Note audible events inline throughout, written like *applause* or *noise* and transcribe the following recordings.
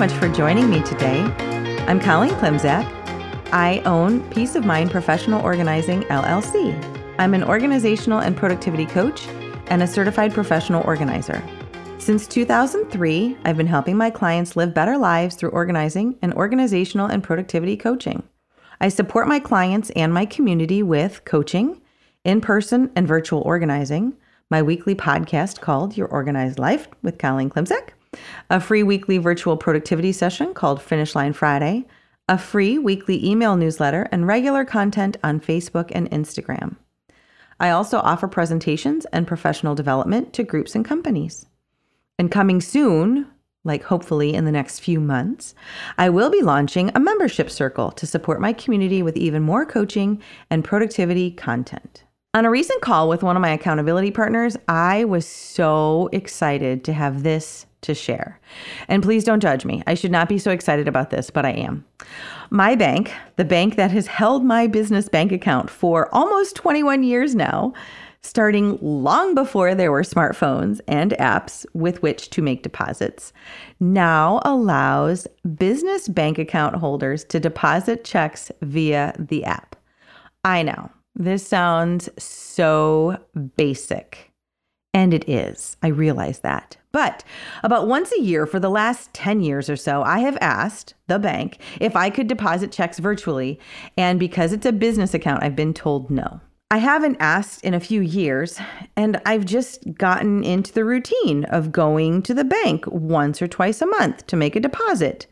much for joining me today. I'm Colleen Klimczak. I own Peace of Mind Professional Organizing LLC. I'm an organizational and productivity coach and a certified professional organizer. Since 2003, I've been helping my clients live better lives through organizing and organizational and productivity coaching. I support my clients and my community with coaching, in person and virtual organizing, my weekly podcast called Your Organized Life with Colleen Klimczak, a free weekly virtual productivity session called Finish Line Friday, a free weekly email newsletter, and regular content on Facebook and Instagram. I also offer presentations and professional development to groups and companies. And coming soon, like hopefully in the next few months, I will be launching a membership circle to support my community with even more coaching and productivity content. On a recent call with one of my accountability partners, I was so excited to have this to share. And please don't judge me. I should not be so excited about this, but I am. My bank, the bank that has held my business bank account for almost 21 years now, starting long before there were smartphones and apps with which to make deposits, now allows business bank account holders to deposit checks via the app. I know this sounds so basic, and it is. I realize that. But about once a year for the last 10 years or so, I have asked the bank if I could deposit checks virtually. And because it's a business account, I've been told no. I haven't asked in a few years, and I've just gotten into the routine of going to the bank once or twice a month to make a deposit.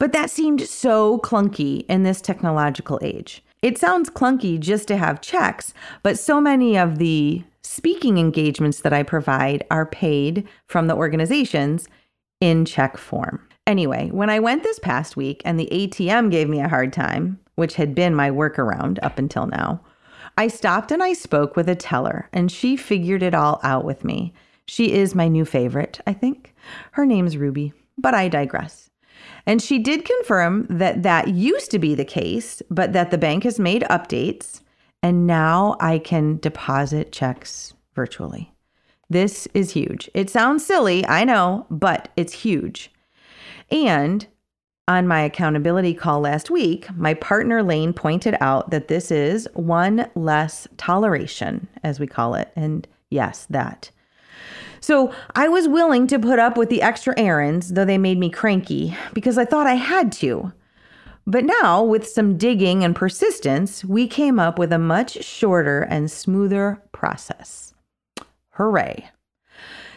But that seemed so clunky in this technological age. It sounds clunky just to have checks, but so many of the speaking engagements that I provide are paid from the organizations in check form. Anyway, when I went this past week and the ATM gave me a hard time, which had been my workaround up until now, I stopped and I spoke with a teller, and she figured it all out with me. She is my new favorite, I think. Her name's Ruby, but I digress. And she did confirm that that used to be the case, but that the bank has made updates, and now I can deposit checks virtually. This is huge. It sounds silly, I know, but it's huge. And on my accountability call last week, my partner Lane pointed out that this is one less toleration, as we call it. And yes, that. So I was willing to put up with the extra errands, though they made me cranky, because I thought I had to. But now, with some digging and persistence, we came up with a much shorter and smoother process. Hooray!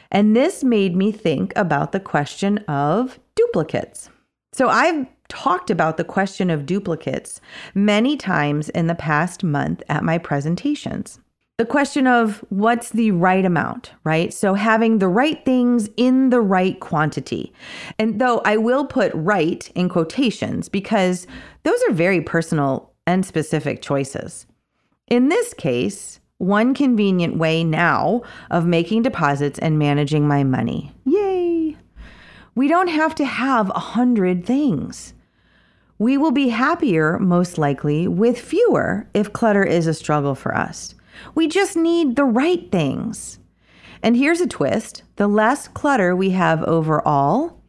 And this made me think about the question of duplicates. So I've talked about the question of duplicates many times in the past month at my presentations. The question of what's the right amount, right? So having the right things in the right quantity. And though I will put right in quotations because those are very personal and specific choices. In this case, one convenient way now of making deposits and managing my money. Yay! We don't have to have a hundred things. We will be happier, most likely, with fewer if clutter is a struggle for us. We just need the right things. And here's a twist the less clutter we have overall,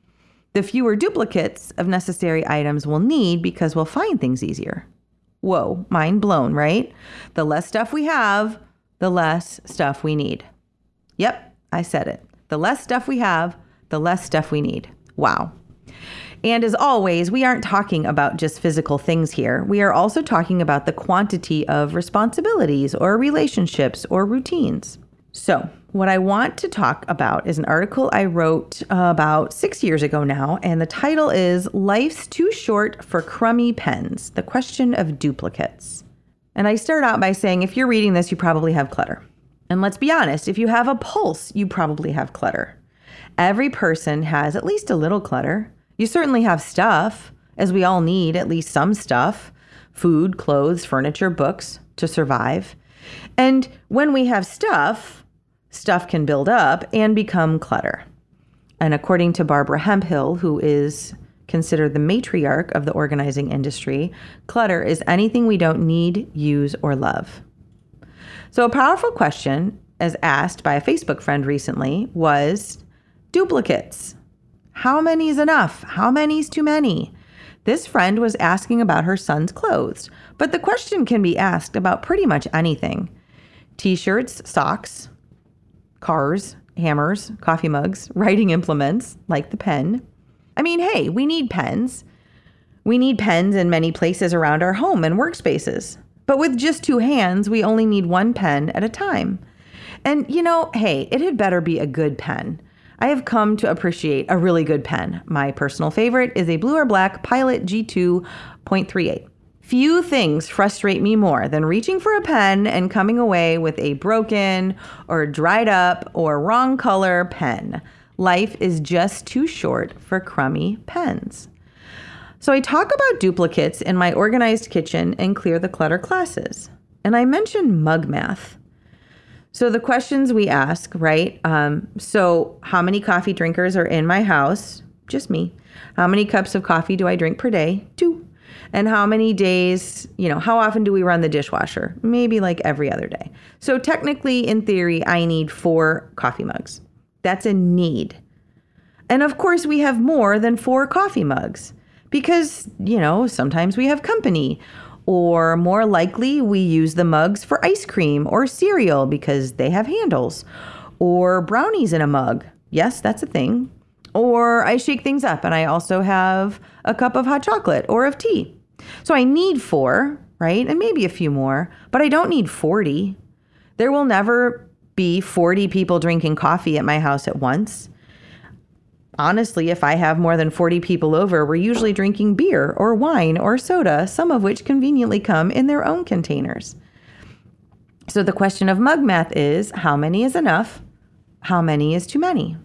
the fewer duplicates of necessary items we'll need because we'll find things easier. Whoa, mind blown, right? The less stuff we have, the less stuff we need. Yep, I said it. The less stuff we have, the less stuff we need. Wow. And as always, we aren't talking about just physical things here. We are also talking about the quantity of responsibilities or relationships or routines. So, what I want to talk about is an article I wrote uh, about six years ago now, and the title is Life's Too Short for Crummy Pens The Question of Duplicates. And I start out by saying if you're reading this, you probably have clutter. And let's be honest, if you have a pulse, you probably have clutter. Every person has at least a little clutter. You certainly have stuff, as we all need at least some stuff food, clothes, furniture, books to survive. And when we have stuff, stuff can build up and become clutter. And according to Barbara Hemphill, who is considered the matriarch of the organizing industry, clutter is anything we don't need, use, or love. So, a powerful question, as asked by a Facebook friend recently, was duplicates. How many is enough? How many is too many? This friend was asking about her son's clothes, but the question can be asked about pretty much anything t shirts, socks, cars, hammers, coffee mugs, *laughs* writing implements like the pen. I mean, hey, we need pens. We need pens in many places around our home and workspaces. But with just two hands, we only need one pen at a time. And you know, hey, it had better be a good pen. I have come to appreciate a really good pen. My personal favorite is a blue or black Pilot G2.38. Few things frustrate me more than reaching for a pen and coming away with a broken or dried up or wrong color pen. Life is just too short for crummy pens. So I talk about duplicates in my organized kitchen and clear the clutter classes. And I mention mug math. So the questions we ask, right? Um, so how many coffee drinkers are in my house? Just me. How many cups of coffee do I drink per day? Two. And how many days, you know, how often do we run the dishwasher? Maybe like every other day. So technically, in theory, I need four coffee mugs. That's a need. And of course, we have more than four coffee mugs because, you know, sometimes we have company or more likely, we use the mugs for ice cream or cereal because they have handles, or brownies in a mug. Yes, that's a thing. Or I shake things up and I also have a cup of hot chocolate or of tea. So I need four, right? And maybe a few more, but I don't need 40. There will never be 40 people drinking coffee at my house at once honestly, if I have more than 40 people over, we're usually drinking beer or wine or soda, some of which conveniently come in their own containers. So the question of mug math is how many is enough? How many is too many?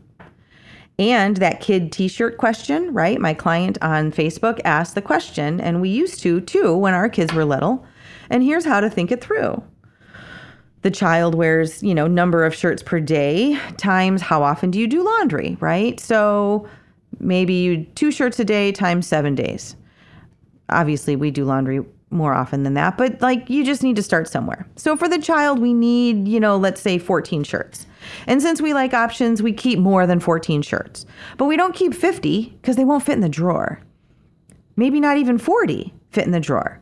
And that kid t shirt question, right? My client on Facebook asked the question, and we used to too when our kids were little. And here's how to think it through the child wears, you know, number of shirts per day times how often do you do laundry, right? So maybe you two shirts a day times 7 days. Obviously, we do laundry more often than that, but like you just need to start somewhere. So for the child, we need, you know, let's say 14 shirts. And since we like options, we keep more than 14 shirts. But we don't keep 50 because they won't fit in the drawer. Maybe not even 40 fit in the drawer.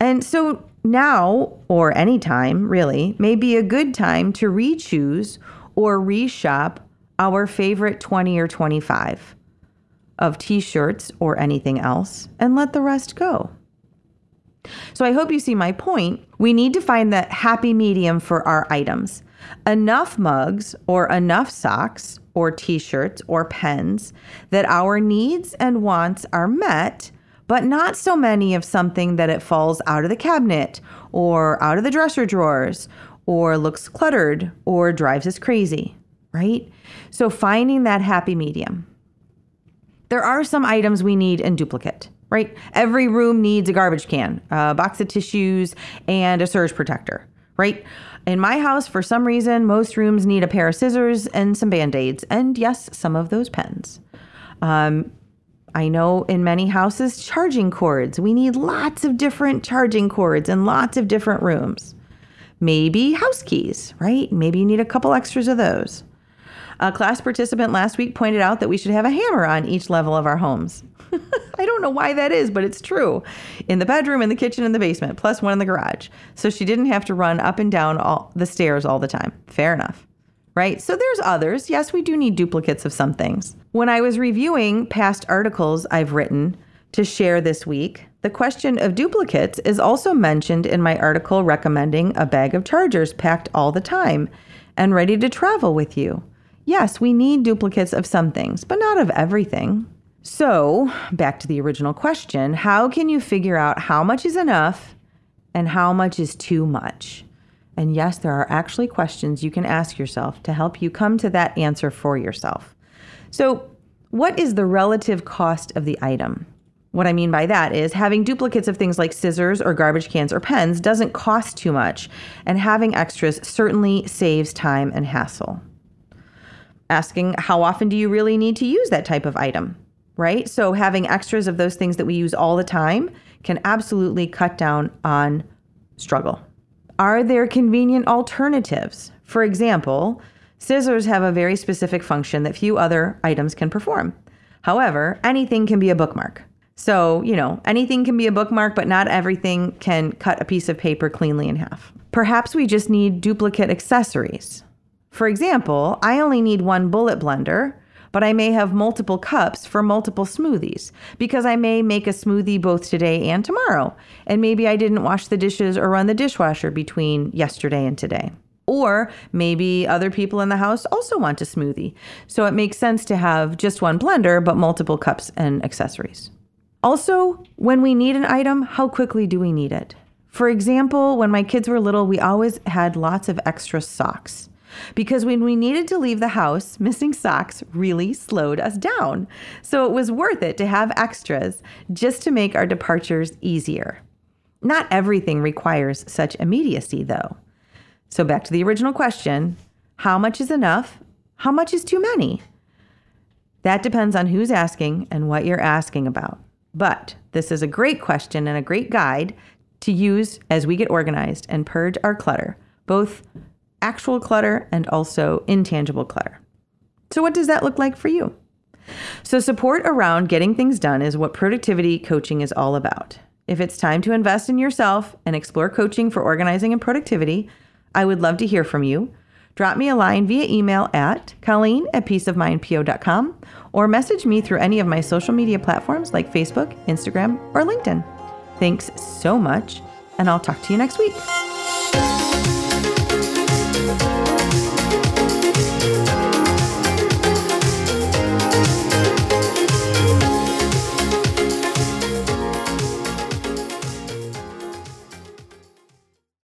And so now, or any time really, may be a good time to re choose or reshop our favorite 20 or 25 of t shirts or anything else and let the rest go. So I hope you see my point. We need to find the happy medium for our items. Enough mugs or enough socks or t shirts or pens that our needs and wants are met but not so many of something that it falls out of the cabinet or out of the dresser drawers or looks cluttered or drives us crazy, right? So finding that happy medium. There are some items we need in duplicate, right? Every room needs a garbage can, a box of tissues, and a surge protector, right? In my house, for some reason, most rooms need a pair of scissors and some band aids, and yes, some of those pens. Um, I know in many houses, charging cords. We need lots of different charging cords in lots of different rooms. Maybe house keys, right? Maybe you need a couple extras of those. A class participant last week pointed out that we should have a hammer on each level of our homes. *laughs* I don't know why that is, but it's true. In the bedroom, in the kitchen, in the basement, plus one in the garage. So she didn't have to run up and down all the stairs all the time. Fair enough right? So there's others. Yes, we do need duplicates of some things. When I was reviewing past articles I've written to share this week, the question of duplicates is also mentioned in my article recommending a bag of chargers packed all the time and ready to travel with you. Yes, we need duplicates of some things, but not of everything. So, back to the original question how can you figure out how much is enough and how much is too much? And yes, there are actually questions you can ask yourself to help you come to that answer for yourself. So, what is the relative cost of the item? What I mean by that is having duplicates of things like scissors or garbage cans or pens doesn't cost too much, and having extras certainly saves time and hassle. Asking how often do you really need to use that type of item, right? So, having extras of those things that we use all the time can absolutely cut down on struggle. Are there convenient alternatives? For example, scissors have a very specific function that few other items can perform. However, anything can be a bookmark. So, you know, anything can be a bookmark, but not everything can cut a piece of paper cleanly in half. Perhaps we just need duplicate accessories. For example, I only need one bullet blender, but I may have multiple cups for multiple smoothies because I may make a smoothie both today and tomorrow. And maybe I didn't wash the dishes or run the dishwasher between yesterday and today. Or maybe other people in the house also want a smoothie. So it makes sense to have just one blender, but multiple cups and accessories. Also, when we need an item, how quickly do we need it? For example, when my kids were little, we always had lots of extra socks. Because when we needed to leave the house, missing socks really slowed us down. So it was worth it to have extras just to make our departures easier. Not everything requires such immediacy, though. So back to the original question how much is enough? How much is too many? That depends on who's asking and what you're asking about. But this is a great question and a great guide to use as we get organized and purge our clutter, both actual clutter and also intangible clutter. So, what does that look like for you? So, support around getting things done is what productivity coaching is all about. If it's time to invest in yourself and explore coaching for organizing and productivity, I would love to hear from you. Drop me a line via email at colleen at peaceofmindpo.com or message me through any of my social media platforms like Facebook, Instagram, or LinkedIn. Thanks so much, and I'll talk to you next week.